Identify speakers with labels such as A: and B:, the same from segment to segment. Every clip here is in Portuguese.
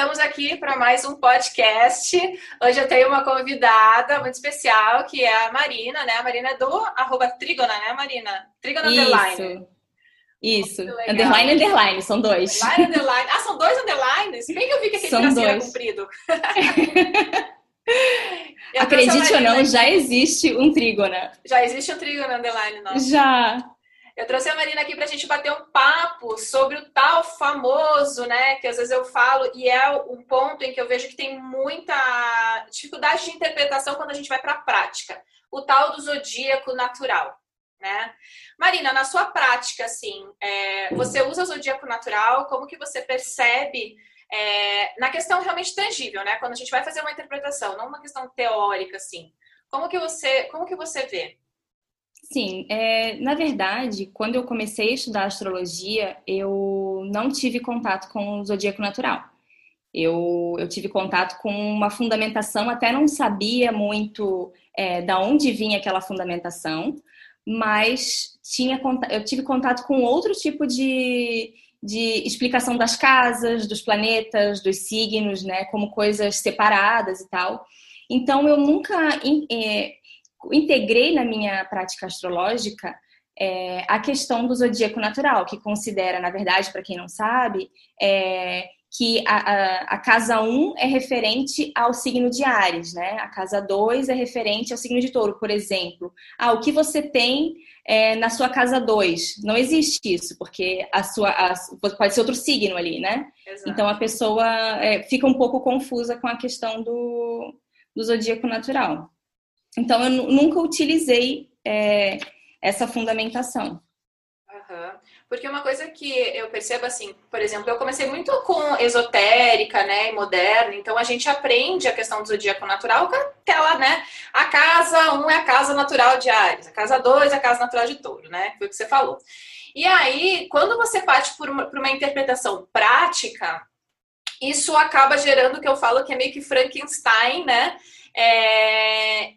A: Estamos aqui para mais um podcast. Hoje eu tenho uma convidada muito especial, que é a Marina, né? A Marina é do arroba Trigona, né, Marina? Trigona
B: Isso.
A: Underline.
B: Isso. Underline, underline, são dois.
A: Underline, underline. Ah, são dois underlines? Bem que eu vi que aquele
B: São
A: tracinho era
B: dois.
A: comprido.
B: Acredite ou não, já existe um trígona.
A: Já existe o Trigona Underline, não?
B: Já.
A: Eu trouxe a Marina aqui para a gente bater um papo sobre o tal famoso, né? Que às vezes eu falo, e é um ponto em que eu vejo que tem muita dificuldade de interpretação quando a gente vai para a prática. O tal do zodíaco natural, né? Marina, na sua prática, assim, é, você usa o zodíaco natural? Como que você percebe é, na questão realmente tangível, né? Quando a gente vai fazer uma interpretação, não uma questão teórica, assim. Como que você, como que você vê?
B: Sim, é, na verdade, quando eu comecei a estudar astrologia, eu não tive contato com o zodíaco natural. Eu, eu tive contato com uma fundamentação, até não sabia muito é, da onde vinha aquela fundamentação, mas tinha, eu tive contato com outro tipo de, de explicação das casas, dos planetas, dos signos, né, como coisas separadas e tal. Então, eu nunca é, integrei na minha prática astrológica é, a questão do zodíaco natural, que considera, na verdade, para quem não sabe, é, que a, a, a casa 1 é referente ao signo de Ares, né? A casa 2 é referente ao signo de Touro, por exemplo. Ah, o que você tem é, na sua casa 2? Não existe isso, porque a sua a- pode ser outro signo ali, né?
A: Exato.
B: Então a pessoa é, fica um pouco confusa com a questão do, do zodíaco natural. Então eu nu- nunca utilizei é, essa fundamentação.
A: Porque uma coisa que eu percebo assim, por exemplo, eu comecei muito com esotérica, né, e moderna, então a gente aprende a questão do zodíaco natural com aquela, né, a casa 1 é a casa natural de Ares, a casa 2 é a casa natural de Touro, né, foi o que você falou. E aí, quando você parte por uma, por uma interpretação prática, isso acaba gerando o que eu falo que é meio que Frankenstein, né, é,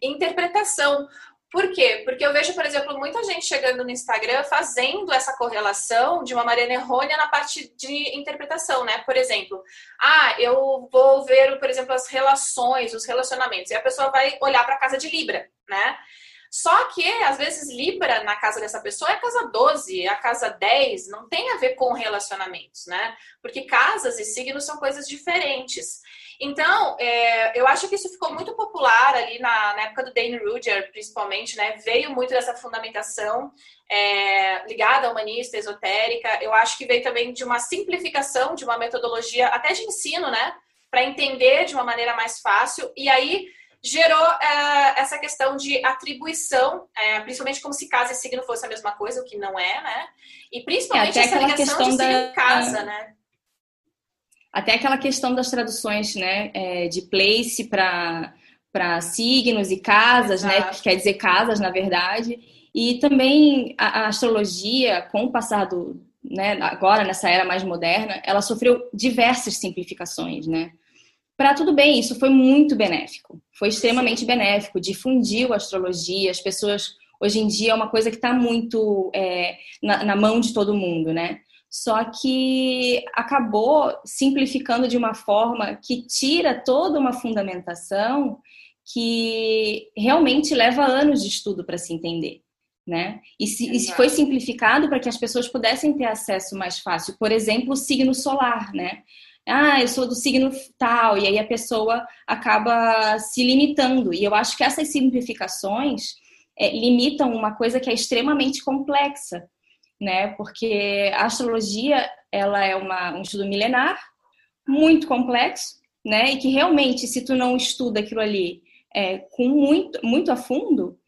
A: interpretação. Por quê? Porque eu vejo, por exemplo, muita gente chegando no Instagram fazendo essa correlação de uma maneira errônea na parte de interpretação, né? Por exemplo, ah, eu vou ver, por exemplo, as relações, os relacionamentos, e a pessoa vai olhar para a casa de Libra, né? Só que, às vezes, Libra na casa dessa pessoa é a casa 12, é a casa 10, não tem a ver com relacionamentos, né? Porque casas e signos são coisas diferentes. Então, é, eu acho que isso ficou muito popular ali na, na época do Dane Ruger, principalmente, né? Veio muito dessa fundamentação é, ligada à humanista, esotérica. Eu acho que veio também de uma simplificação de uma metodologia até de ensino, né? Para entender de uma maneira mais fácil. E aí gerou é, essa questão de atribuição, é, principalmente como se casa e signo fosse a mesma coisa, o que não é, né? E principalmente
B: É,
A: essa ligação de signo
B: da-
A: casa, né?
B: Até aquela questão das traduções, né, é, de place para para signos e casas, né, que quer dizer casas, na verdade. E também a, a astrologia, com o passar do, né, agora nessa era mais moderna, ela sofreu diversas simplificações, né? Para tudo bem, isso foi muito benéfico, foi extremamente benéfico, difundiu a astrologia, as pessoas hoje em dia é uma coisa que está muito é, na, na mão de todo mundo, né? Só que acabou simplificando de uma forma que tira toda uma fundamentação que realmente leva anos de estudo para se entender. Né? E, se, e foi simplificado para que as pessoas pudessem ter acesso mais fácil. Por exemplo, o signo solar, né? Ah, eu sou do signo tal, e aí a pessoa acaba se limitando. E eu acho que essas simplificações é, limitam uma coisa que é extremamente complexa, né? Porque a astrologia ela é uma, um estudo milenar, muito complexo, né? E que realmente, se tu não estuda aquilo ali é, com muito, muito a fundo,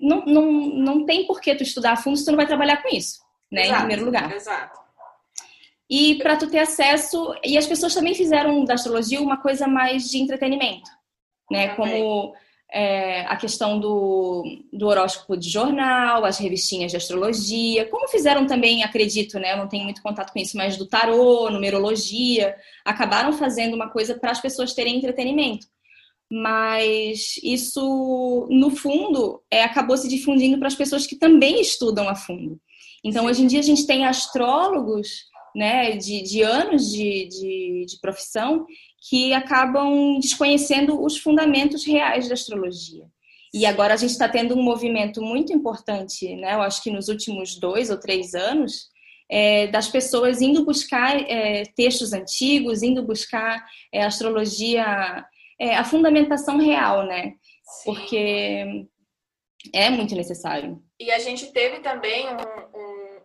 B: não, não, não tem por que tu estudar a fundo se tu não vai trabalhar com isso, né?
A: Exato,
B: em primeiro lugar.
A: Exato.
B: E para tu ter acesso, e as pessoas também fizeram da astrologia uma coisa mais de entretenimento, né? Como é, a questão do, do horóscopo de jornal, as revistinhas de astrologia, como fizeram também, acredito, né? Eu não tenho muito contato com isso, mas do tarô, numerologia, acabaram fazendo uma coisa para as pessoas terem entretenimento. Mas isso, no fundo, é, acabou se difundindo para as pessoas que também estudam a fundo. Então, hoje em dia, a gente tem astrólogos né, de, de anos de, de, de profissão que acabam desconhecendo os fundamentos reais da astrologia. E agora a gente está tendo um movimento muito importante, né? Eu acho que nos últimos dois ou três anos, é, das pessoas indo buscar é, textos antigos, indo buscar é, astrologia, é, a fundamentação real, né? Sim. Porque é muito necessário.
A: E a gente teve também um,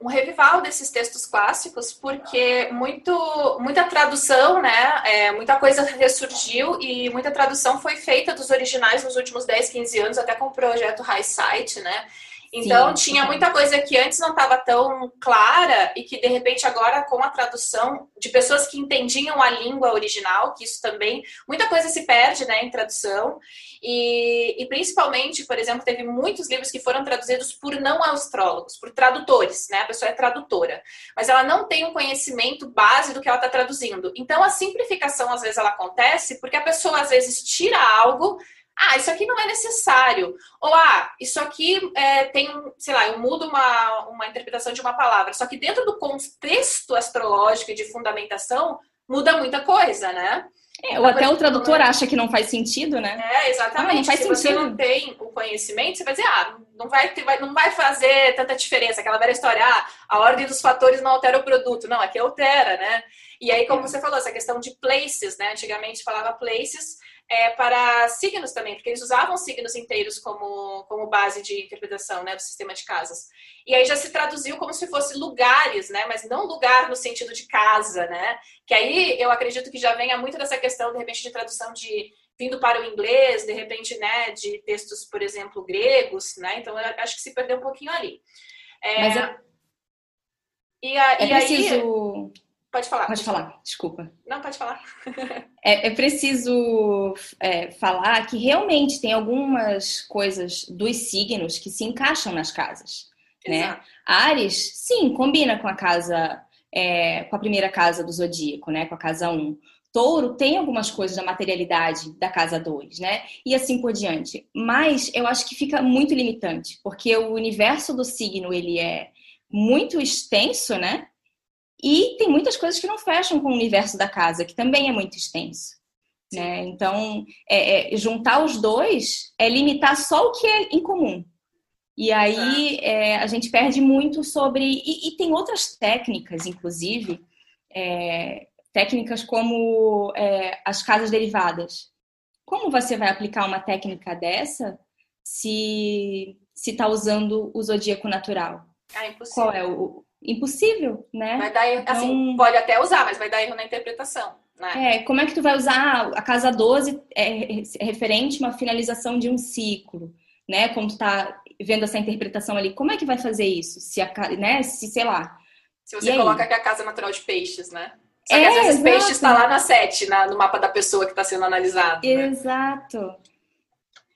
A: um revival desses textos clássicos, porque muito, muita tradução, né, é, muita coisa ressurgiu e muita tradução foi feita dos originais nos últimos 10, 15 anos, até com o projeto High Site, né? Então, Sim, tinha muita coisa que antes não estava tão clara e que, de repente, agora, com a tradução de pessoas que entendiam a língua original, que isso também, muita coisa se perde né, em tradução. E, e principalmente, por exemplo, teve muitos livros que foram traduzidos por não astrólogos, por tradutores, né? A pessoa é tradutora, mas ela não tem um conhecimento base do que ela está traduzindo. Então, a simplificação, às vezes, ela acontece porque a pessoa, às vezes, tira algo ah, isso aqui não é necessário. Ou, ah, isso aqui é, tem, sei lá, eu mudo uma, uma interpretação de uma palavra. Só que dentro do contexto astrológico e de fundamentação, muda muita coisa, né?
B: É, ou até o tradutor acha que não faz sentido, né?
A: É, exatamente. Ah, não faz Se sentido. você não tem o conhecimento, você vai dizer, ah, não vai, não vai fazer tanta diferença. Aquela velha história, ah, a ordem dos fatores não altera o produto. Não, aqui altera, né? E aí, como é. você falou, essa questão de places, né? Antigamente falava places, é, para signos também, porque eles usavam signos inteiros como, como base de interpretação né, do sistema de casas. E aí já se traduziu como se fosse lugares, né, mas não lugar no sentido de casa, né? Que aí eu acredito que já venha muito dessa questão, de repente, de tradução de vindo para o inglês, de repente, né, de textos, por exemplo, gregos, né? Então eu acho que se perdeu um pouquinho ali. É, mas é...
B: E, a, é e preciso...
A: aí Pode falar.
B: Pode falar, desculpa.
A: Não, pode falar.
B: é, é, preciso é, falar que realmente tem algumas coisas dos signos que se encaixam nas casas. Né? Exato. Né? Ares, sim, combina com a casa, é, com a primeira casa do zodíaco, né? Com a casa 1. Touro tem algumas coisas da materialidade da casa 2, né? E assim por diante. Mas eu acho que fica muito limitante, porque o universo do signo ele é muito extenso, né? E tem muitas coisas que não fecham com o universo da casa, que também é muito extenso. Né? Então, é, é, juntar os dois é limitar só o que é em comum. E aí é, a gente perde muito sobre. E, e tem outras técnicas, inclusive, é, técnicas como é, as casas derivadas. Como você vai aplicar uma técnica dessa se está usando o zodíaco natural?
A: É impossível.
B: Qual é o, impossível, né?
A: Vai dar erro, assim, então, assim, pode até usar, mas vai dar erro na interpretação. Né?
B: É, como é que tu vai usar a casa 12 é, é referente a uma finalização de um ciclo, né? Como tu tá vendo essa interpretação ali, como é que vai fazer isso? Se a, né, se sei lá.
A: Se você coloca que é a casa natural de peixes, né? Só que é, às vezes exato. peixes está lá na 7, na, no mapa da pessoa que está sendo analisado.
B: Né? Exato. Né?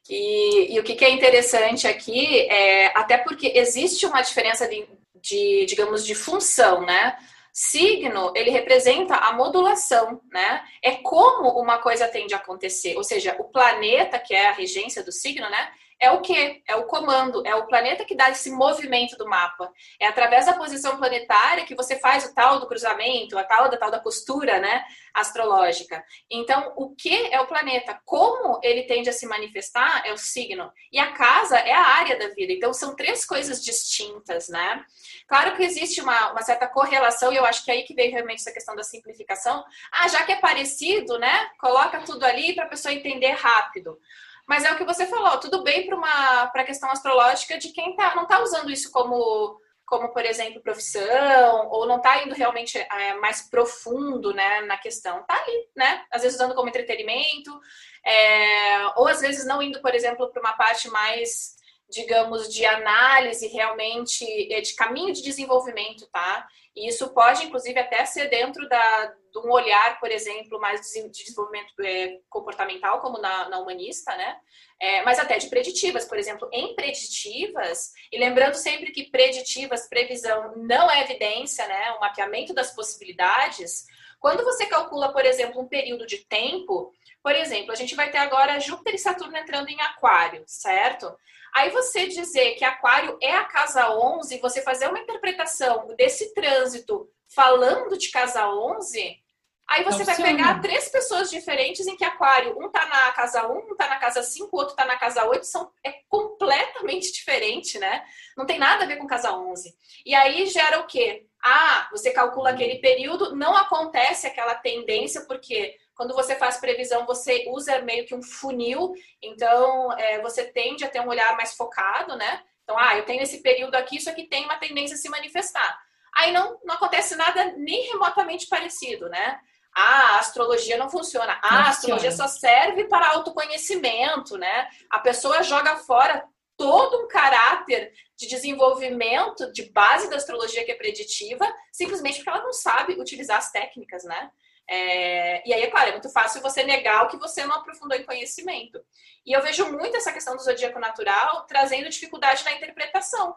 A: E, e, o que, que, é interessante aqui é até porque existe uma diferença de, de, digamos, de função, né? Signo, ele representa a modulação, né? É como uma coisa tende a acontecer. Ou seja, o planeta, que é a regência do signo, né? É o que? É o comando, é o planeta que dá esse movimento do mapa. É através da posição planetária que você faz o tal do cruzamento, a tal da tal da costura, né, astrológica. Então, o que é o planeta? Como ele tende a se manifestar é o signo. E a casa é a área da vida. Então, são três coisas distintas, né? Claro que existe uma, uma certa correlação, e eu acho que é aí que vem realmente essa questão da simplificação. Ah, já que é parecido, né? Coloca tudo ali para a pessoa entender rápido. Mas é o que você falou, tudo bem para uma para a questão astrológica de quem tá, não está usando isso como, como, por exemplo, profissão, ou não está indo realmente é, mais profundo né, na questão. Está ali, né? Às vezes usando como entretenimento, é, ou às vezes não indo, por exemplo, para uma parte mais digamos, de análise realmente, é, de caminho de desenvolvimento, tá? E isso pode, inclusive, até ser dentro da, de um olhar, por exemplo, mais de desenvolvimento é, comportamental, como na, na humanista, né? É, mas até de preditivas, por exemplo, em preditivas, e lembrando sempre que preditivas, previsão, não é evidência, né? O mapeamento das possibilidades. Quando você calcula, por exemplo, um período de tempo, Por exemplo, a gente vai ter agora Júpiter e Saturno entrando em Aquário, certo? Aí você dizer que Aquário é a casa 11, você fazer uma interpretação desse trânsito falando de casa 11, aí você vai pegar três pessoas diferentes em que Aquário, um tá na casa 1, um tá na casa 5, o outro tá na casa 8, são, é completamente diferente, né? Não tem nada a ver com casa 11. E aí gera o quê? Ah, você calcula aquele período, não acontece aquela tendência, porque quando você faz previsão, você usa meio que um funil, então é, você tende a ter um olhar mais focado, né? Então, ah, eu tenho esse período aqui, isso aqui tem uma tendência a se manifestar. Aí não, não acontece nada nem remotamente parecido, né? Ah, a astrologia não funciona. Ah, a astrologia só serve para autoconhecimento, né? A pessoa joga fora todo um caráter de desenvolvimento de base da astrologia que é preditiva, simplesmente porque ela não sabe utilizar as técnicas, né? É, e aí, é claro, é muito fácil você negar o que você não aprofundou em conhecimento. E eu vejo muito essa questão do zodíaco natural trazendo dificuldade na interpretação.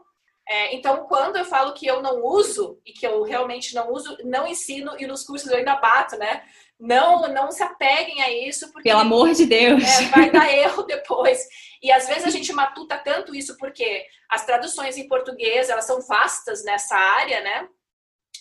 A: É, então, quando eu falo que eu não uso, e que eu realmente não uso, não ensino, e nos cursos eu ainda bato, né? Não, não se apeguem a isso.
B: Porque, Pelo amor de Deus!
A: É, vai dar erro depois. E às vezes a gente matuta tanto isso porque as traduções em português, elas são vastas nessa área, né?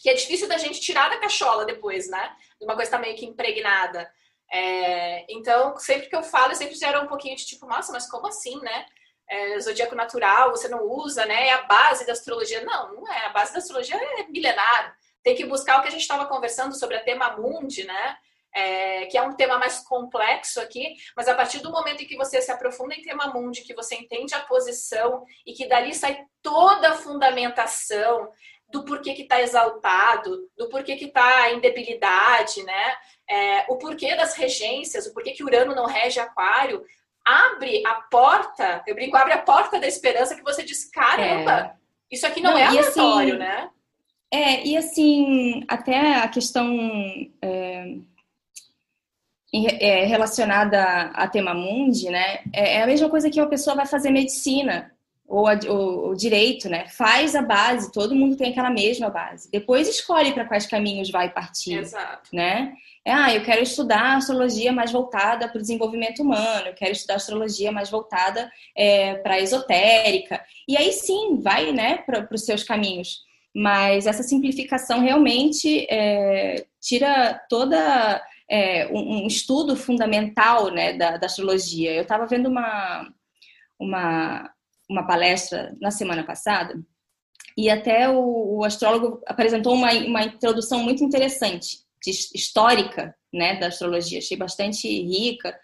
A: Que é difícil da gente tirar da cachola depois, né? Uma coisa tá meio que impregnada. É, então, sempre que eu falo, eu sempre gera um pouquinho de tipo, nossa, mas como assim, né? É, zodíaco natural, você não usa, né? É a base da astrologia. Não, não é. A base da astrologia é milenar. Tem que buscar o que a gente estava conversando sobre a tema mundi, né? É, que é um tema mais complexo aqui, mas a partir do momento em que você se aprofunda em tema mundi, que você entende a posição e que dali sai toda a fundamentação, do porquê que está exaltado, do porquê que está em debilidade, né? É, o porquê das regências, o porquê que Urano não rege Aquário, abre a porta, eu brinco, abre a porta da esperança que você diz, caramba, é. isso aqui não, não é assim, aleatório, assim, né?
B: É, e assim, até a questão é, é, relacionada a tema mundi, né? É, é a mesma coisa que uma pessoa vai fazer medicina ou, a, o, o, direito, né? Faz a base, todo mundo tem aquela mesma base. Depois escolhe para quais caminhos vai partir,
A: Exato.
B: né? É, ah, eu quero estudar astrologia mais voltada para o desenvolvimento humano, eu quero estudar astrologia mais voltada é, para a esotérica. E aí sim, vai, né, para os seus caminhos. Mas essa simplificação realmente é, tira toda é, um, um, estudo fundamental, né, da, da astrologia. Eu estava vendo uma, uma uma palestra na semana passada e até o, o astrólogo apresentou uma, uma introdução muito interessante, de, histórica, né, da astrologia. Achei bastante rica.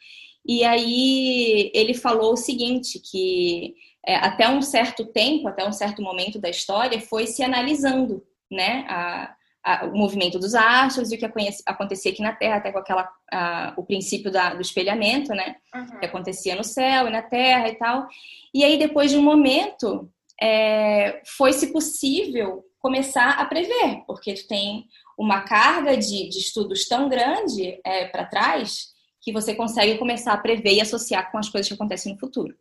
B: E aí ele falou o seguinte, que é, até um certo tempo, até um certo momento da história, foi se analisando, né, a, a, o movimento dos astros e o que acontecia aqui na Terra, até com aquela, a, o princípio da, do espelhamento, né? Uhum. Que acontecia no céu e na Terra e tal. E aí, depois de um momento, é, foi-se possível começar a prever, porque tu tem uma carga de, de estudos tão grande é, para trás que você consegue começar a prever e associar com as coisas que acontecem no futuro.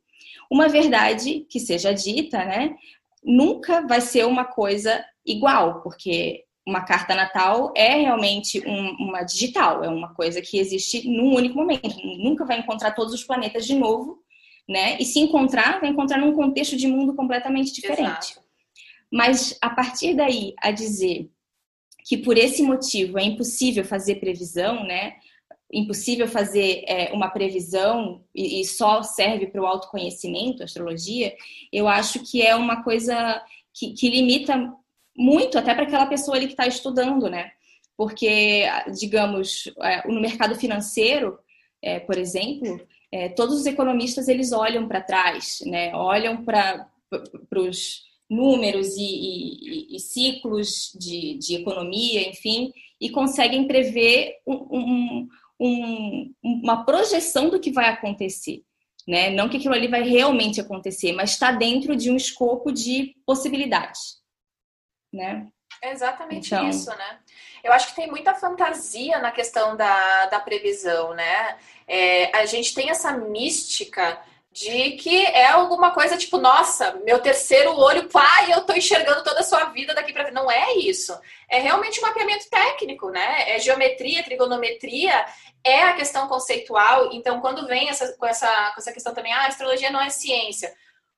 B: Uma verdade que seja dita, né? Nunca vai ser uma coisa igual, porque uma carta natal é realmente um, uma digital, é uma coisa que existe num único momento. Nunca vai encontrar todos os planetas de novo, né? E se encontrar, vai encontrar num contexto de mundo completamente diferente. Exato. Mas a partir daí a dizer que por esse motivo é impossível fazer previsão, né? Impossível fazer é, uma previsão e, e só serve para o autoconhecimento, astrologia, eu acho que é uma coisa que, que limita muito até para aquela pessoa ali que está estudando, né? Porque, digamos, é, no mercado financeiro, é, por exemplo, é, todos os economistas eles olham para trás, né? Olham para os números e, e, e ciclos de, de, economia, enfim, e conseguem prever um, um, uma projeção do que vai acontecer. Né? Não que aquilo ali vai realmente acontecer, mas está dentro de um escopo de possibilidades né?
A: É exatamente então... isso, né? Eu acho que tem muita fantasia na questão da, da previsão, né? É, a gente tem essa mística de que é alguma coisa tipo, nossa, meu terceiro olho, pai, eu tô enxergando toda a sua vida daqui para Não é isso. É realmente um mapeamento técnico, né? É geometria, trigonometria, é a questão conceitual. Então, quando vem essa, com, essa, com essa questão também, ah, astrologia não é ciência.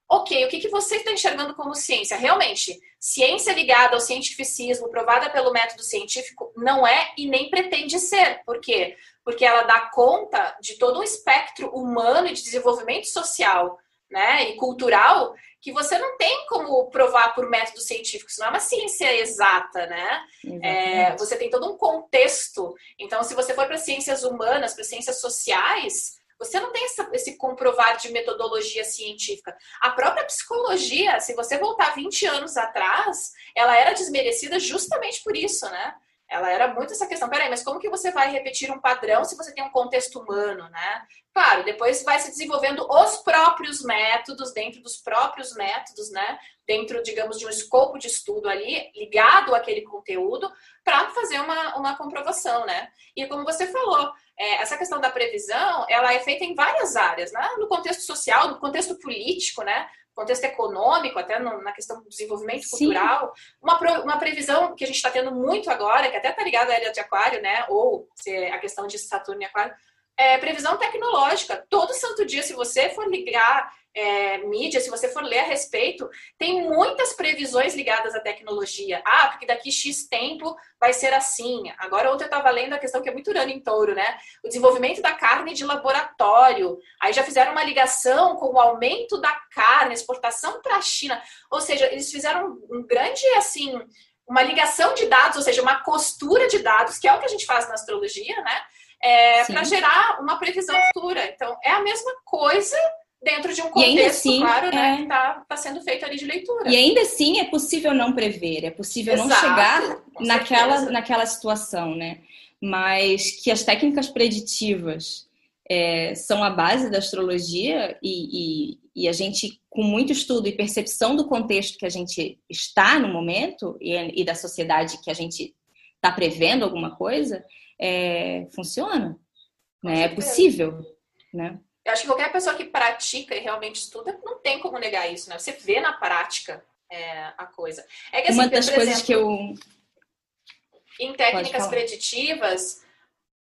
A: Ok, o que, que você está enxergando como ciência? Realmente, ciência ligada ao cientificismo, provada pelo método científico, não é e nem pretende ser. Por quê? Porque ela dá conta de todo um espectro humano e de desenvolvimento social né, e cultural que você não tem como provar por método científico, isso não é uma ciência exata, né? É, você tem todo um contexto. Então, se você for para ciências humanas, para ciências sociais, você não tem essa, esse comprovar de metodologia científica. A própria psicologia, se você voltar 20 anos atrás, ela era desmerecida justamente por isso, né? ela era muito essa questão, peraí, mas como que você vai repetir um padrão se você tem um contexto humano, né? Claro, depois vai se desenvolvendo os próprios métodos, dentro dos próprios métodos, né? Dentro, digamos, de um escopo de estudo ali, ligado àquele conteúdo, para fazer uma, uma comprovação, né? E como você falou, é, essa questão da previsão, ela é feita em várias áreas, né? No contexto social, no contexto político, né? contexto econômico, até na questão do desenvolvimento cultural, uma, uma previsão que a gente está tendo muito agora, que até está ligada à área de aquário, né? Ou é a questão de Saturno e aquário, é previsão tecnológica. Todo santo dia, se você for ligar é, mídia, se você for ler a respeito, tem muitas previsões ligadas à tecnologia. Ah, porque daqui X tempo vai ser assim. Agora, ontem eu estava lendo a questão que é muito urano em touro, né? O desenvolvimento da carne de laboratório. Aí já fizeram uma ligação com o aumento da carne, exportação para a China. Ou seja, eles fizeram um grande, assim, uma ligação de dados, ou seja, uma costura de dados, que é o que a gente faz na astrologia, né? É, para gerar uma previsão futura. Então, é a mesma coisa dentro de um contexto, assim, claro, né, é... né, que está tá sendo feito ali de leitura.
B: E ainda assim é possível não prever, é possível Exato, não chegar naquela, naquela situação, né? Mas que as técnicas preditivas é, são a base da astrologia e, e, e, a gente, com muito estudo e percepção do contexto que a gente está no momento e, e da sociedade que a gente está prevendo alguma coisa, é, funciona, né? É possível, né?
A: Eu acho que qualquer pessoa que pratica e realmente estuda, não tem como negar isso, né? Você vê na prática é, a coisa. É
B: que, assim, Uma das coisas exemplo, que eu.
A: Em técnicas preditivas,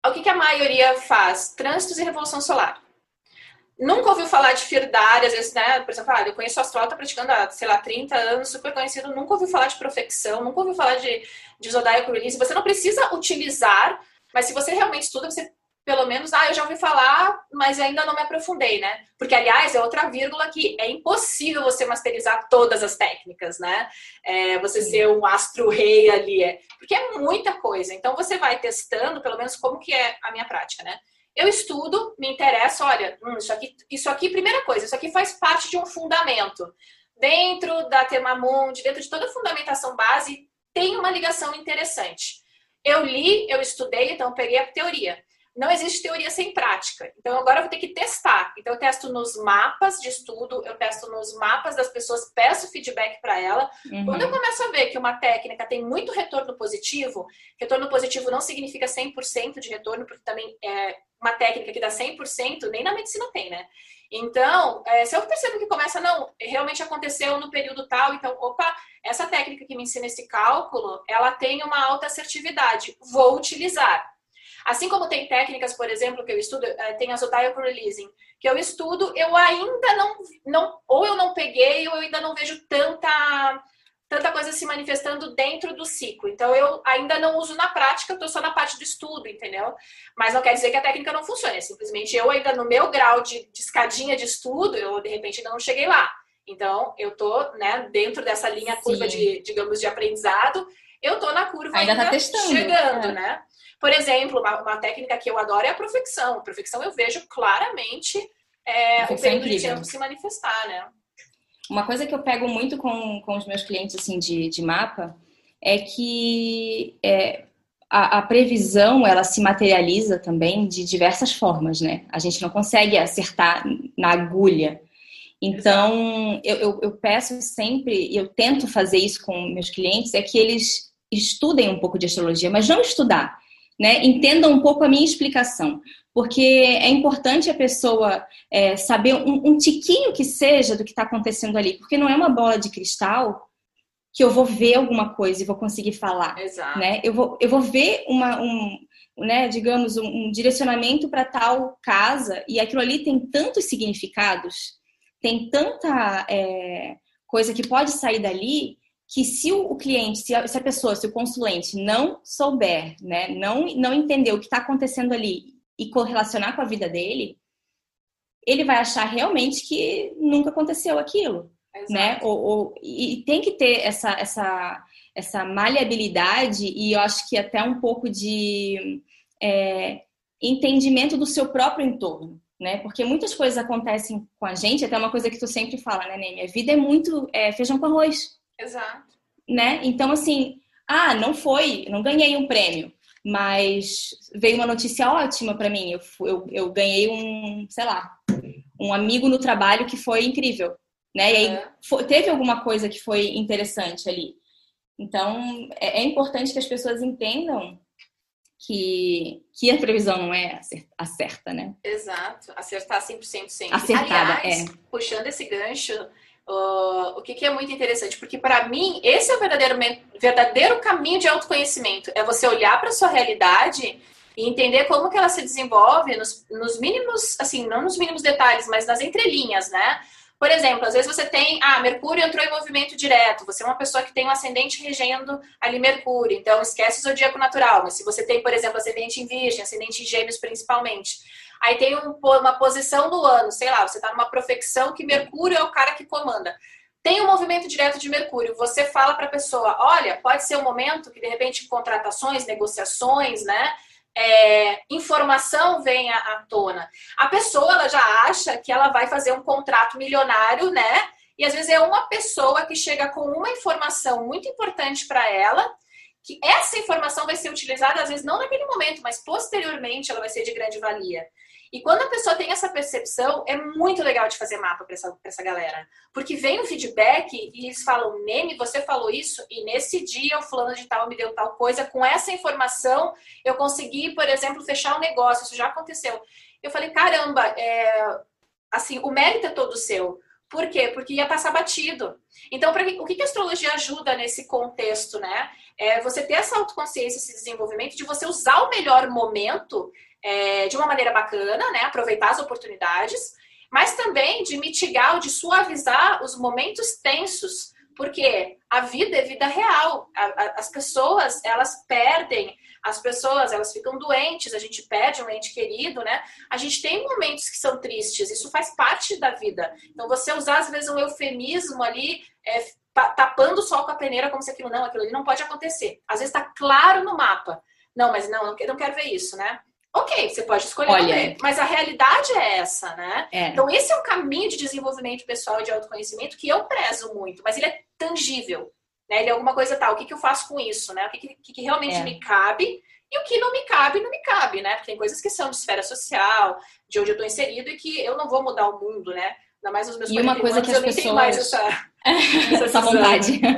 A: o que, que a maioria faz? Trânsitos e revolução solar. Nunca ouviu falar de Firdari, às vezes, né? Por exemplo, ah, eu conheço o astral, tá praticando há, sei lá, 30 anos, super conhecido, nunca ouviu falar de profecção, nunca ouviu falar de, de Zodiac Release. Você não precisa utilizar, mas se você realmente estuda, você pelo menos, ah, eu já ouvi falar, mas ainda não me aprofundei, né? Porque, aliás, é outra vírgula que é impossível você masterizar todas as técnicas, né? É, você Sim. ser um astro-rei ali, é, porque é muita coisa. Então, você vai testando, pelo menos, como que é a minha prática, né? Eu estudo, me interessa, olha, hum, isso, aqui, isso aqui, primeira coisa, isso aqui faz parte de um fundamento. Dentro da Temamundi, dentro de toda a fundamentação base, tem uma ligação interessante. Eu li, eu estudei, então peguei a teoria não existe teoria sem prática. Então agora eu vou ter que testar. Então eu testo nos mapas de estudo, eu testo nos mapas das pessoas, peço feedback para ela. Uhum. Quando eu começo a ver que uma técnica tem muito retorno positivo, retorno positivo não significa 100% de retorno, porque também é uma técnica que dá 100%, nem na medicina tem, né? Então, é, se eu percebo que começa, não, realmente aconteceu no período tal, então, opa, essa técnica que me ensina esse cálculo, ela tem uma alta assertividade, vou utilizar. Assim como tem técnicas, por exemplo, que eu estudo, eh, tem a Zodiac Releasing, que eu estudo, eu ainda não, não, ou eu não peguei, ou eu ainda não vejo tanta, tanta coisa se manifestando dentro do ciclo. Então, eu ainda não uso na prática, estou só na parte do estudo, entendeu? Mas não quer dizer que a técnica não funcione, é simplesmente eu ainda no meu grau de, de escadinha de estudo, eu de repente ainda não cheguei lá. Então, eu tô, né, dentro dessa linha curva de, digamos, de aprendizado, eu tô na curva ainda, tá ainda tá testando, chegando, é. né? Por exemplo, uma, uma, técnica que eu adoro é a profecção. A profecção eu vejo claramente é, o período de tempo se manifestar, né?
B: Uma coisa que eu pego muito com, com os meus clientes assim de, de mapa é que é, a, a, previsão ela se materializa também de diversas formas, né? A gente não consegue acertar na agulha. Então, eu, eu, eu, peço sempre, e eu tento fazer isso com meus clientes, é que eles estudem um pouco de astrologia, mas não estudar né, entendam um pouco a minha explicação. Porque é importante a pessoa é, saber um, um tiquinho que seja do que está acontecendo ali. Porque não é uma bola de cristal que eu vou ver alguma coisa e vou conseguir falar.
A: Exato.
B: Né? Eu, vou, eu vou ver uma, um, né, digamos, um, um direcionamento para tal casa e aquilo ali tem tantos significados, tem tanta é, coisa que pode sair dali que se o, cliente, se a, se a, pessoa, se o consulente não souber, né, não, não entender o que está acontecendo ali e correlacionar com a vida dele, ele vai achar realmente que nunca aconteceu aquilo, Exato. né? Ou, ou, e tem que ter essa, essa, essa maleabilidade e eu acho que até um pouco de é, entendimento do seu próprio entorno. Né? Porque muitas coisas acontecem com a gente, até uma coisa que tu sempre fala, né, Ney? A vida é muito é, feijão com arroz.
A: Exato.
B: Né? Então, assim, ah, não foi, não ganhei um prêmio, mas veio uma notícia ótima para mim. Eu, eu, eu, ganhei um, sei lá, um amigo no trabalho que foi incrível. Né? E aí é. foi, teve alguma coisa que foi interessante ali. Então, é, é importante que as pessoas entendam que, que a previsão não é acerta, né?
A: Exato, acertar 100% sempre.
B: Acertada,
A: Aliás, é. puxando esse gancho, uh, o que, que, é muito interessante, porque para mim, esse é o verdadeiro, verdadeiro caminho de autoconhecimento, é você olhar para sua realidade e entender como que ela se desenvolve nos, nos mínimos, assim, não nos mínimos detalhes, mas nas entrelinhas, né? Por exemplo, às vezes você tem, ah, Mercúrio entrou em movimento direto, você é uma pessoa que tem um ascendente regendo ali Mercúrio, então esquece o zodíaco natural, mas se você tem, por exemplo, ascendente em Virgem, ascendente em Gêmeos principalmente, aí tem um, uma posição do ano, sei lá, você está numa profecção que Mercúrio é o cara que comanda. Tem um movimento direto de Mercúrio, você fala para a pessoa, olha, pode ser um momento que de repente contratações, negociações, né? é, informação venha à tona. A pessoa ela já acha que ela vai fazer um contrato milionário, né? E às vezes é uma pessoa que chega com uma informação muito importante para ela, que essa informação vai ser utilizada, às vezes não naquele momento, mas posteriormente ela vai ser de grande valia. E quando a pessoa tem essa percepção, é muito legal de fazer mapa para essa, essa galera. Porque vem o feedback e eles falam, Neme, você falou isso, e nesse dia o fulano de tal me deu tal coisa. Com essa informação, eu consegui, por exemplo, fechar um negócio. Isso já aconteceu. Eu falei, caramba, é... assim, o mérito é todo seu. Por quê? Porque ia passar batido. Então, o que, que a astrologia ajuda nesse contexto, né? É você ter essa autoconsciência, esse desenvolvimento, de você usar o melhor momento é, de uma maneira bacana, né? Aproveitar as oportunidades, mas também de mitigar ou de suavizar os momentos tensos, porque a vida é vida real. As pessoas, elas perdem, as pessoas, elas ficam doentes, a gente perde um ente querido, né? A gente tem momentos que são tristes, isso faz parte da vida. Então, você usar, às vezes, um eufemismo ali, é, tapando o sol com a peneira, como se aquilo não, aquilo ali não pode acontecer. Às vezes está claro no mapa. Não, mas não, não quero ver isso, né? Ok, você pode escolher Olha, mas a realidade é essa, né? É. Então, esse é um caminho de desenvolvimento pessoal e de autoconhecimento que eu prezo muito, mas ele é tangível. Né? Ele é alguma coisa tal. O que, que eu faço com isso? Né? O que, que, que realmente é. me cabe e o que não me cabe, não me cabe, né? Porque tem coisas que são de esfera social, de onde eu estou inserido e que eu não vou mudar o mundo, né? Ainda mais nos meus
B: E uma coisa
A: anos,
B: que as pessoas... mais essa, essa, essa vontade.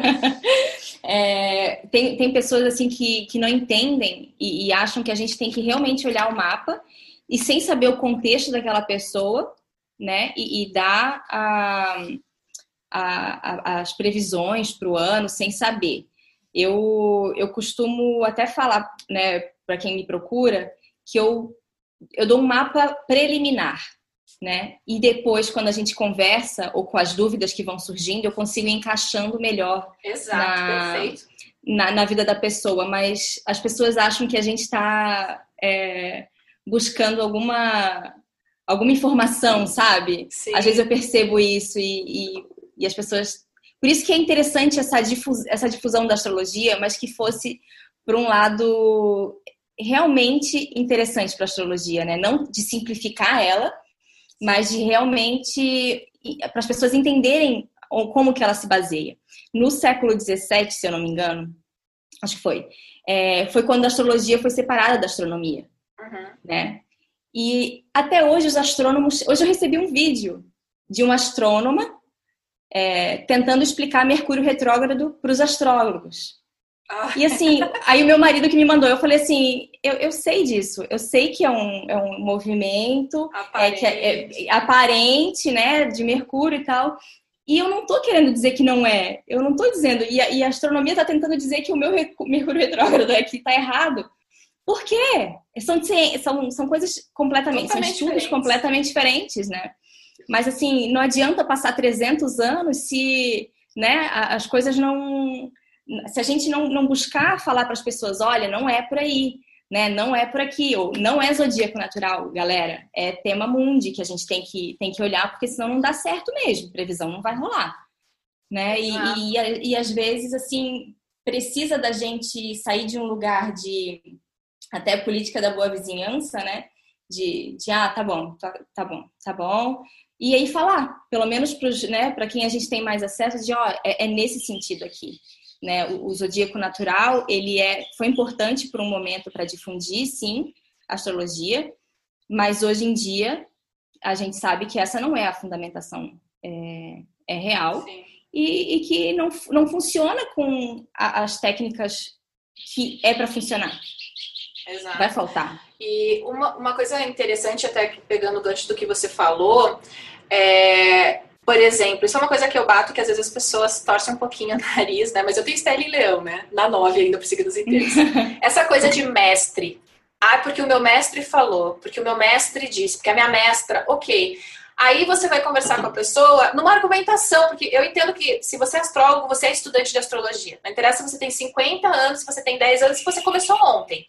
B: É, tem, tem pessoas assim que, que não entendem e, e, acham que a gente tem que realmente olhar o mapa e sem saber o contexto daquela pessoa, né? E, e dar a, a, a, as previsões para o ano sem saber. Eu, eu costumo até falar, né, para quem me procura, que eu, eu dou um mapa preliminar, né? E depois, quando a gente conversa, ou com as dúvidas que vão surgindo, eu consigo ir encaixando melhor
A: Exato, na, perfeito.
B: Na, na vida da pessoa. Mas as pessoas acham que a gente está é, buscando alguma, alguma informação, sabe?
A: Sim.
B: Às vezes eu percebo isso e, e, e as pessoas. Por isso que é interessante essa, difus, essa difusão da astrologia, mas que fosse por um lado realmente interessante para a astrologia, né? Não de simplificar ela, mas de realmente para as pessoas entenderem como que ela se baseia. No século XVII, se eu não me engano, acho que foi, é, foi quando a astrologia foi separada da astronomia, uhum. né? E até hoje os astrônomos, hoje eu recebi um vídeo de uma astrônoma é, tentando explicar Mercúrio retrógrado para os astrólogos. Ah. E assim, aí o meu marido que me mandou, eu falei assim, eu, eu sei disso, eu sei que é um, é um movimento
A: aparente.
B: É, que é, é, aparente, né, de Mercúrio e tal. E eu não tô querendo dizer que não é. Eu não tô dizendo. E a, e a astronomia tá tentando dizer que o meu Mercúrio retrógrado aqui tá errado. Por quê? São, são, são coisas completamente, são estudos diferentes. completamente diferentes, né? Mas assim, não adianta passar 300 anos se, né, as coisas não se a gente não, não buscar falar para as pessoas, olha, não é por aí, né? Não é por aqui, ou não é zodíaco natural, galera. É tema mundi que a gente tem que, tem que olhar, porque senão não dá certo mesmo, previsão não vai rolar. Né? E, ah. e, e, e às vezes, assim, precisa da gente sair de um lugar de até política da boa vizinhança, né? De, de ah, tá bom, tá, tá bom, tá bom. E aí falar, pelo menos para né, quem a gente tem mais acesso, de ó, é, é nesse sentido aqui. Né? O, o zodíaco natural ele é, foi importante por um momento para difundir, sim, a astrologia, mas hoje em dia a gente sabe que essa não é a fundamentação é, é real e, e, que não, não funciona com a, as técnicas que é para funcionar.
A: Exato.
B: Vai faltar.
A: E uma, uma coisa interessante, até pegando o gancho do que você falou, é, por exemplo, isso é uma coisa que eu bato que às vezes as pessoas torcem um pouquinho o nariz, né? Mas eu tenho Estela e Leão, né? Na nove ainda, por dos inteiros. Essa coisa de mestre. Ah, porque o meu mestre falou, porque o meu mestre disse, porque a minha mestra, ok. Aí você vai conversar com a pessoa numa argumentação, porque eu entendo que se você é astrólogo, você é estudante de astrologia. Não interessa se você tem 50 anos, se você tem 10 anos, se você começou ontem.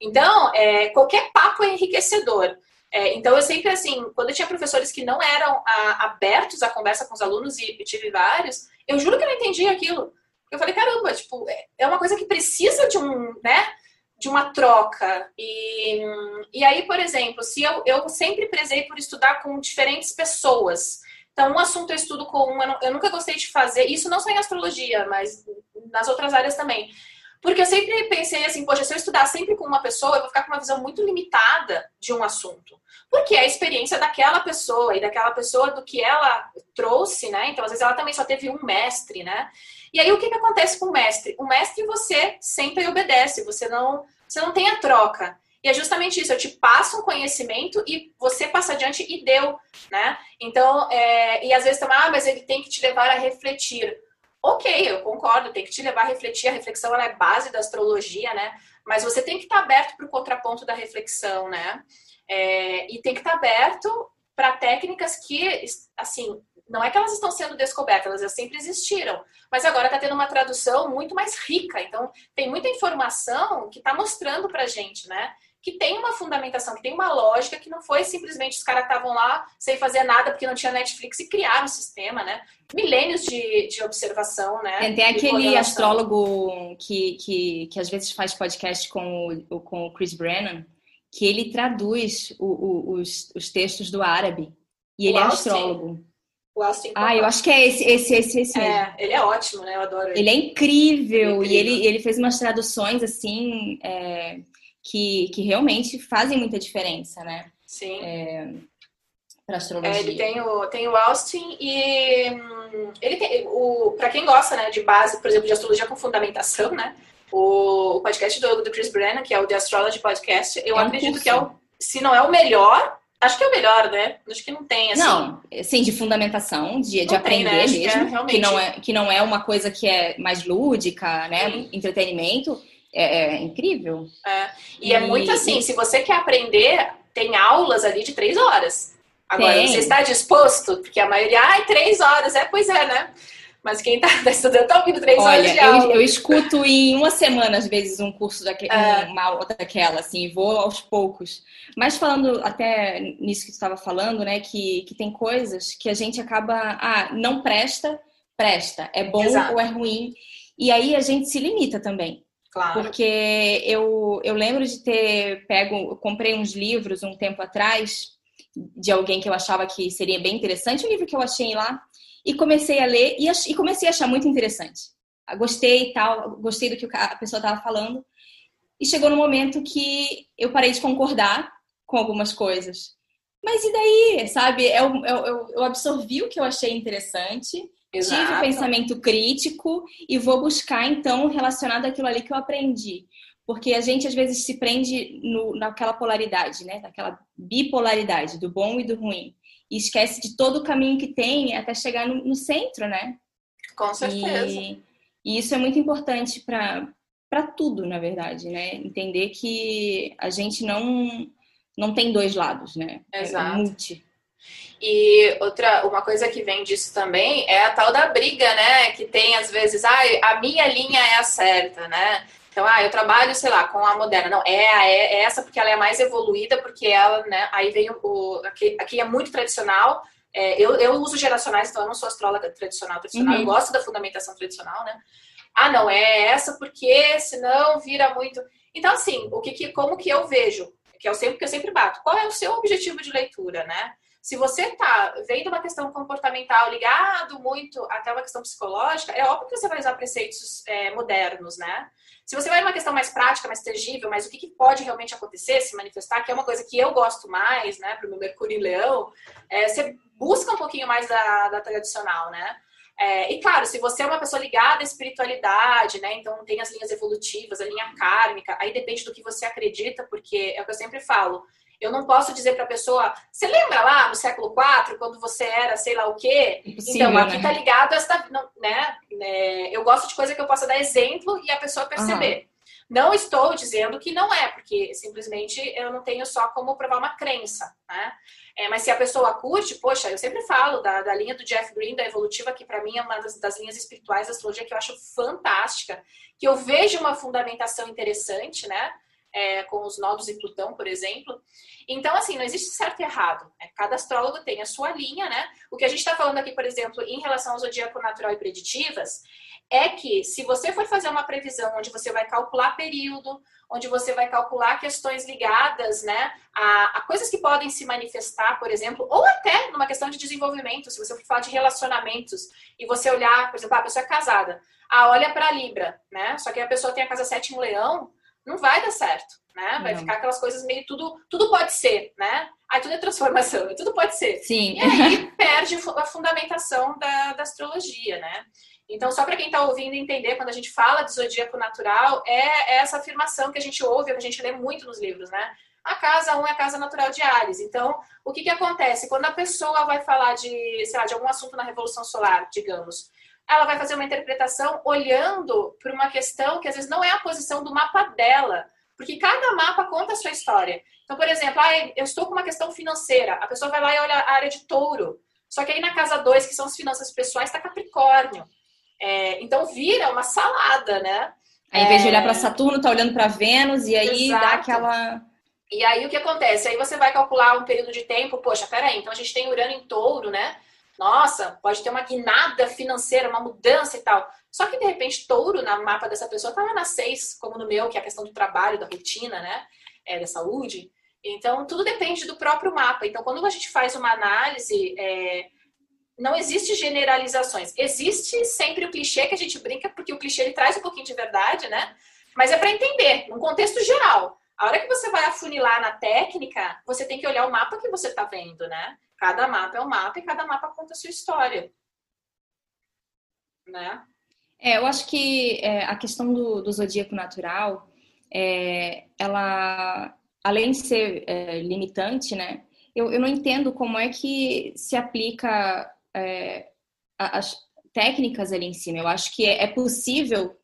A: Então, é, qualquer papo é enriquecedor. É, então, eu sempre, assim, quando eu tinha professores que não eram a, abertos à conversa com os alunos, e, e tive vários, eu juro que eu não entendi aquilo. Eu falei, caramba, tipo, é, é uma coisa que precisa de um, né, de uma troca. E, e aí, por exemplo, se eu, eu sempre prezei por estudar com diferentes pessoas. Então, um assunto eu estudo com um, eu nunca gostei de fazer, isso não só em astrologia, mas nas outras áreas também. Porque eu sempre pensei assim, poxa, se eu estudar sempre com uma pessoa, eu vou ficar com uma visão muito limitada de um assunto. Porque é a experiência daquela pessoa e daquela pessoa do que ela trouxe, né? Então, às vezes ela também só teve um mestre, né? E aí o que, que acontece com o mestre? O mestre você sempre obedece, você não, você não tem a troca. E é justamente isso, eu te passo um conhecimento e você passa adiante e deu, né? Então, é, e às vezes também, ah, mas ele tem que te levar a refletir. Ok, eu concordo, tem que te levar a refletir. A reflexão é base da astrologia, né? Mas você tem que estar aberto para o contraponto da reflexão, né? É, e tem que estar aberto para técnicas que, assim, não é que elas estão sendo descobertas, elas sempre existiram, mas agora está tendo uma tradução muito mais rica. Então, tem muita informação que está mostrando para gente, né? Que tem uma fundamentação, que tem uma lógica, que não foi simplesmente os caras estavam lá sem fazer nada porque não tinha Netflix e criaram um sistema, né? Milênios de, de observação, né?
B: Tem, tem aquele astrólogo que, que, que às vezes faz podcast com o, com o Chris Brennan, que ele traduz o, o, os, os textos do árabe. E ele é astrólogo.
A: O Austin
B: ah, eu acho que é esse, esse, esse, esse
A: mesmo. É, ele é ótimo, né? Eu adoro ele.
B: Ele é incrível. Ele é incrível. E ele, ele fez umas traduções, assim... É que, que realmente fazem muita diferença, né?
A: Sim.
B: É, para astrologia. É,
A: ele tem o, tem o Austin e hum, ele tem o para quem gosta, né, de base, por exemplo, de astrologia com fundamentação, né? O, o podcast do, do Chris Brennan, que é o The Astrology Podcast, eu é um acredito curso. que é o, se não é o melhor, Acho que é o melhor, né? Acho que não tem, assim.
B: Não, sim, de fundamentação, de, de aprender né? mesmo. Que, é, que, não é, que não é uma coisa que é mais lúdica, né? Sim. Entretenimento é, é incrível.
A: É. E, e, é muito assim, se você quer aprender, tem aulas ali de três horas. Agora, tem. você está disposto? Porque a maioria, ai, três horas. É, pois é, né? Mas quem está tá estudando está ouvindo três
B: Olha,
A: horas de aula.
B: Eu, eu escuto em uma semana, às vezes, um curso daquele, é. uma aula daquela, assim, vou aos poucos. Mas falando até nisso que tu estava falando, né, que, que tem coisas que a gente acaba, ah, não presta, presta, é bom Exato. ou é ruim. E aí a gente se limita também.
A: Claro.
B: Porque eu, eu lembro de ter pego, comprei uns livros um tempo atrás de alguém que eu achava que seria bem interessante, um livro que eu achei lá, e comecei a ler e, e comecei a achar muito interessante. Ah, gostei e tal, gostei do que a pessoa estava falando. E chegou no momento que eu parei de concordar com algumas coisas. Mas e daí, sabe? Eu, eu, eu absorvi o que eu achei interessante, Exato. tive pensamento crítico e vou buscar, então, relacionado àquilo ali que eu aprendi. Porque a gente, às vezes, se prende no, naquela polaridade, né? Naquela bipolaridade do bom e do ruim. E esquece de todo o caminho que tem até chegar no, no centro, né?
A: Com certeza.
B: E, e isso é muito importante para tudo, na verdade, né? Entender que a gente não, não tem dois lados, né?
A: É Exato.
B: É multi.
A: E outra, uma coisa que vem disso também é a tal da briga, né? Que tem às vezes, ah, a minha linha é a certa, né? Então, ah, eu trabalho, sei lá, com a moderna. Não, é, é, é essa porque ela é mais evoluída, porque ela, né? Aí vem o. aqui, aqui é muito tradicional. É, eu, eu uso geracionais, então eu não sou astróloga tradicional, tradicional. Uhum. Eu gosto da fundamentação tradicional, né? Ah, não, é essa porque senão vira muito. Então, assim, o que, que como que eu vejo? Que é o sempre que eu sempre bato. Qual é o seu objetivo de leitura, né? Se você está vendo uma questão comportamental ligado muito até uma questão psicológica, é óbvio que você vai usar preceitos é, modernos, né? Se você vai numa questão mais prática, mais tangível, mas o que, que, pode realmente acontecer, se manifestar, que é uma coisa que eu gosto mais, né, para o meu Mercúrio em Leão, é, você busca um pouquinho mais da, da tradicional, né? É, e claro, se você é uma pessoa ligada à espiritualidade, né? Então tem as linhas evolutivas, a linha kármica, aí depende do que você acredita, porque é o que eu sempre falo. Eu não posso dizer para a pessoa, você lembra lá no século IV, quando você era sei lá o quê? então, aqui né? tá ligado essa, né, né? Eu gosto de coisa que eu possa dar exemplo e a pessoa perceber. Uhum. Não estou dizendo que não é, porque simplesmente eu não tenho só como provar uma crença, né? É, mas se a pessoa curte, poxa, eu sempre falo da, da linha do Jeff Green, da evolutiva, que para mim é uma das, das, linhas espirituais da astrologia que eu acho fantástica, que eu vejo uma fundamentação interessante, né? É, com os nodos e Plutão, por exemplo. Então, assim, não existe certo e errado. Né? Cada astrólogo tem a sua linha, né? O que a gente está falando aqui, por exemplo, em relação ao zodíaco natural e preditivas, é que se você for fazer uma previsão onde você vai calcular período, onde você vai calcular questões ligadas né, a, a, coisas que podem se manifestar, por exemplo, ou até numa questão de desenvolvimento, se você for falar de relacionamentos e você olhar, por exemplo, ah, a pessoa é casada, ah, olha para Libra, né? Só que a pessoa tem a casa 7 em Leão, não vai dar certo, né? Vai não. ficar aquelas coisas meio tudo, tudo pode ser, né? Aí tudo é transformação, tudo pode ser.
B: Sim.
A: E aí perde a fundamentação da, da astrologia, né? Então, só para quem está ouvindo entender, quando a gente fala de zodíaco natural, é essa afirmação que a gente ouve, que a gente lê muito nos livros, né? A casa 1 é a casa natural de Ares. Então, o que, que acontece? Quando a pessoa vai falar de, sei lá, de algum assunto na Revolução Solar, digamos, ela vai fazer uma interpretação olhando para uma questão que às vezes não é a posição do mapa dela, porque cada mapa conta a sua história. Então, por exemplo, ah, eu estou com uma questão financeira, a pessoa vai lá e olha a área de touro, só que aí na casa 2, que são as finanças pessoais, está Capricórnio. É, então vira uma salada, né?
B: Aí, em vez de olhar para Saturno, tá olhando para Vênus e aí Exato. dá aquela.
A: E aí o que acontece? Aí você vai calcular um período de tempo, poxa, peraí, então a gente tem Urano em touro, né? Nossa, pode ter uma guinada financeira, uma mudança e tal. Só que, de repente, touro na mapa dessa pessoa tá lá na seis, como no meu, que é a questão do trabalho, da rotina, né? É, da saúde. Então, tudo depende do próprio mapa. Então, quando a gente faz uma análise, é, não existe generalizações. Existe sempre o clichê que a gente brinca, porque o clichê ele traz um pouquinho de verdade, né? Mas é para entender, num contexto geral. A hora que você vai afunilar na técnica, você tem que olhar o mapa que você está vendo, né? Cada mapa é um mapa e cada mapa conta a sua história. Né?
B: É, eu acho que é, a questão do, do zodíaco natural, é, ela, além de ser é, limitante, né? Eu, eu não entendo como é que se aplica é, as técnicas ali em cima. Eu acho que é, é possível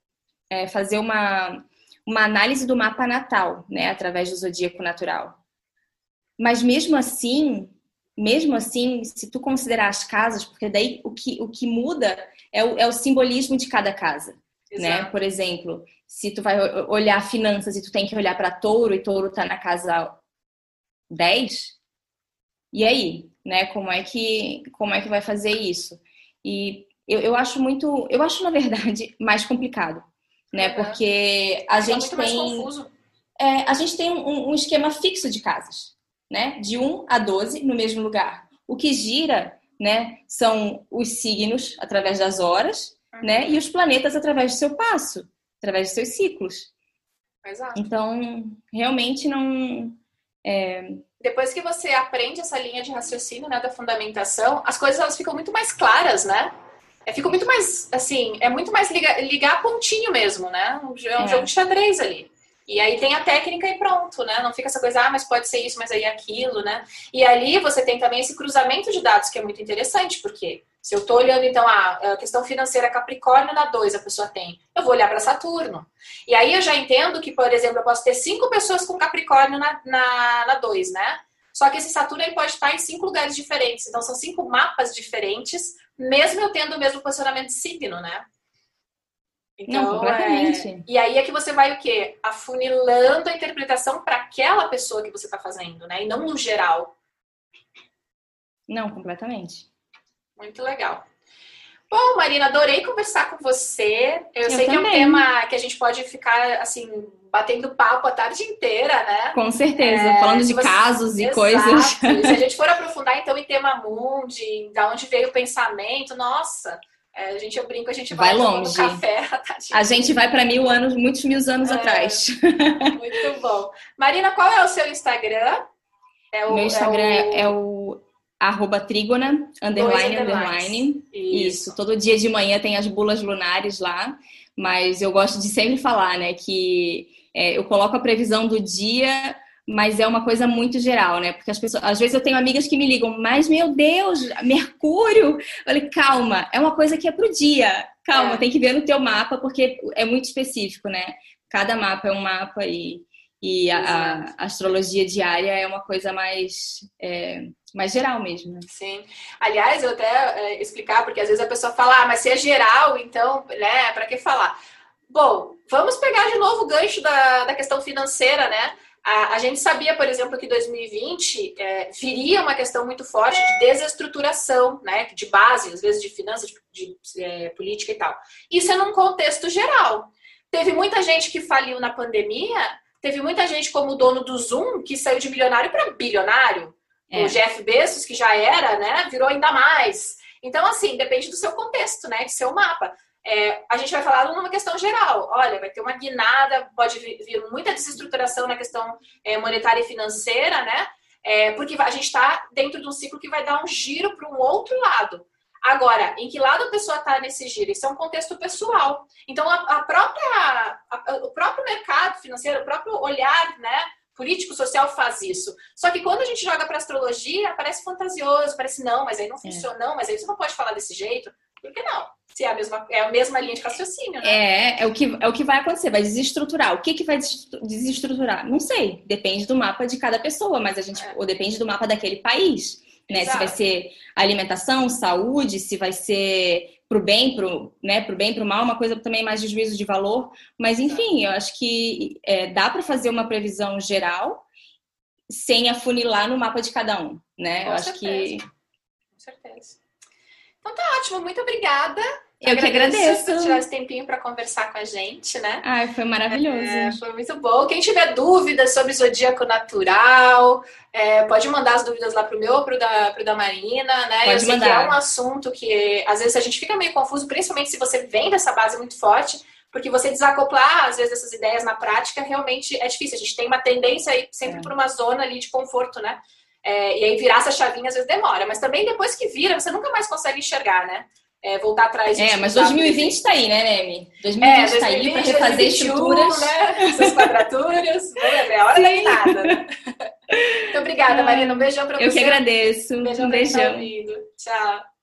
B: é, fazer uma, uma análise do mapa natal, né? Através do zodíaco natural. Mas mesmo assim, mesmo assim, se tu considerar as casas, porque daí o que, o que muda é o, é o simbolismo de cada casa, né? Exato. né? Por exemplo, se tu vai olhar finanças e tu tem que olhar para touro e touro tá na casa 10, e aí, né? Como é que, como é que vai fazer isso? E eu, eu acho muito, eu acho na verdade mais complicado, né? Uhum. Porque a é gente tem, é, a gente tem um, um esquema fixo de casas né? De 1 a 12 no mesmo lugar. O que gira, né, são os signos através das horas, né? E os planetas através do seu passo, através dos seus ciclos.
A: Exato.
B: Então, realmente não. É...
A: Depois que você aprende essa linha de raciocínio, né, da fundamentação, as coisas elas ficam muito mais claras, né? É, fica muito mais, assim, é muito mais ligar, ligar pontinho mesmo, né? É um é. jogo de xadrez ali. E aí tem a técnica e pronto, né? Não fica essa coisa, ah, mas pode ser isso, mas aí é aquilo, né? E ali você tem também esse cruzamento de dados que é muito interessante, porque se eu estou olhando, então, a questão financeira Capricórnio na 2 a pessoa tem, eu vou olhar para Saturno. E aí eu já entendo que, por exemplo, eu posso ter cinco pessoas com Capricórnio na 2, na, na dois, né? Só que esse Saturno ele pode estar em cinco lugares diferentes. Então, são cinco mapas diferentes, mesmo eu tendo o mesmo posicionamento de signo, né?
B: Então, Não, completamente. É...
A: E aí é que você vai o quê? Afunilando a interpretação para aquela pessoa que você está fazendo, né? E não no geral.
B: Não, completamente.
A: Muito legal. Bom, Marina, adorei conversar com você. Eu, Eu sei também. que é um tema que a gente pode ficar, assim, batendo papo a tarde inteira, né?
B: Com certeza, é, falando de você... casos e Exato. coisas.
A: se a gente for aprofundar, então, em tema mundi, da onde veio o pensamento, nossa... É, a gente, eu brinco, a gente vai, vai longe. café.
B: A gente vai para mil anos, muitos mil anos é, atrás.
A: Muito bom. Marina, qual é o seu Instagram?
B: É o, Meu Instagram é o, é o arroba trígona, underline, underline. Isso. Isso. Todo dia de manhã tem as bulas lunares lá. Mas eu gosto de sempre falar, né, que é, eu coloco a previsão do dia mas é uma coisa muito geral, né? Porque as pessoas, às vezes eu tenho amigas que me ligam, mas meu Deus, Mercúrio. Eu falei, calma, é uma coisa que é pro dia. Calma, é. tem que ver no teu mapa, porque é muito específico, né? Cada mapa é um mapa e, e a, a, astrologia diária é uma coisa mais, é, mais geral mesmo. Né?
A: Sim. Aliás, eu até é, explicar, porque às vezes a pessoa fala, ah, mas se é geral, então, né, para que falar? Bom, vamos pegar de novo o gancho da, da questão financeira, né? A, a, gente sabia, por exemplo, que 2020 é, viria uma questão muito forte de desestruturação, né, de base, às vezes de finanças, de, de é, política e tal. Isso é num contexto geral. Teve muita gente que faliu na pandemia, teve muita gente como o dono do Zoom que saiu de milionário para bilionário. É. O Jeff Bezos, que já era, né, virou ainda mais. Então, assim, depende do seu contexto, né, de seu mapa. É, a gente vai falar numa questão geral. Olha, vai ter uma guinada, pode vir muita desestruturação na questão é, monetária e financeira, né? É, porque a gente está dentro de um ciclo que vai dar um giro para um outro lado. Agora, em que lado a pessoa está nesse giro? Isso é um contexto pessoal. Então, a, a própria, a, o próprio mercado financeiro, o próprio olhar, né? político social faz isso. Só que quando a gente joga para astrologia, parece fantasioso, parece não, mas aí não é. funciona, não, mas aí você não pode falar desse jeito. Por que não? Se é a mesma, é a mesma linha de raciocínio, né?
B: É, é o que, é o que vai acontecer, vai desestruturar. O que, que vai desestruturar? Não sei. Depende do mapa de cada pessoa, mas a gente. É. Ou depende do mapa daquele país. Né? Se vai ser alimentação, saúde, se vai ser pro bem, pro, né, pro bem, pro mal, uma coisa também mais de juízo de valor. Mas enfim, eu acho que é, dá para fazer uma previsão geral sem afunilar no mapa de cada um, né?
A: Com
B: eu
A: certeza. acho que. Com certeza. Então tá ótimo, muito obrigada.
B: Eu agradeço que agradeço.
A: por tirar esse tempinho para conversar com a gente, né?
B: Ai, foi maravilhoso.
A: É, foi muito bom. Quem tiver dúvidas sobre zodíaco natural, é, pode mandar as dúvidas lá pro meu ou pro da, pro da Marina, né?
B: Pode
A: Eu sei
B: mandar.
A: que é um assunto que às vezes a gente fica meio confuso, principalmente se você vem dessa base muito forte, porque você desacoplar, às vezes, essas ideias na prática realmente é difícil. A gente tem uma tendência aí sempre é. por uma zona ali de conforto, né? É, e aí virar essa chavinha às vezes demora, mas também depois que vira, você nunca mais consegue enxergar, né? É, voltar atrás.
B: É, mas 2020 está aí, né, Nemi? 2020 está é, aí para refazer 2021, estruturas.
A: Né? Essas quadraturas. é a hora da nada. Né? Muito obrigada, Marina. Um beijão para você.
B: Eu que agradeço.
A: Um beijão. Um beijão. Tchau.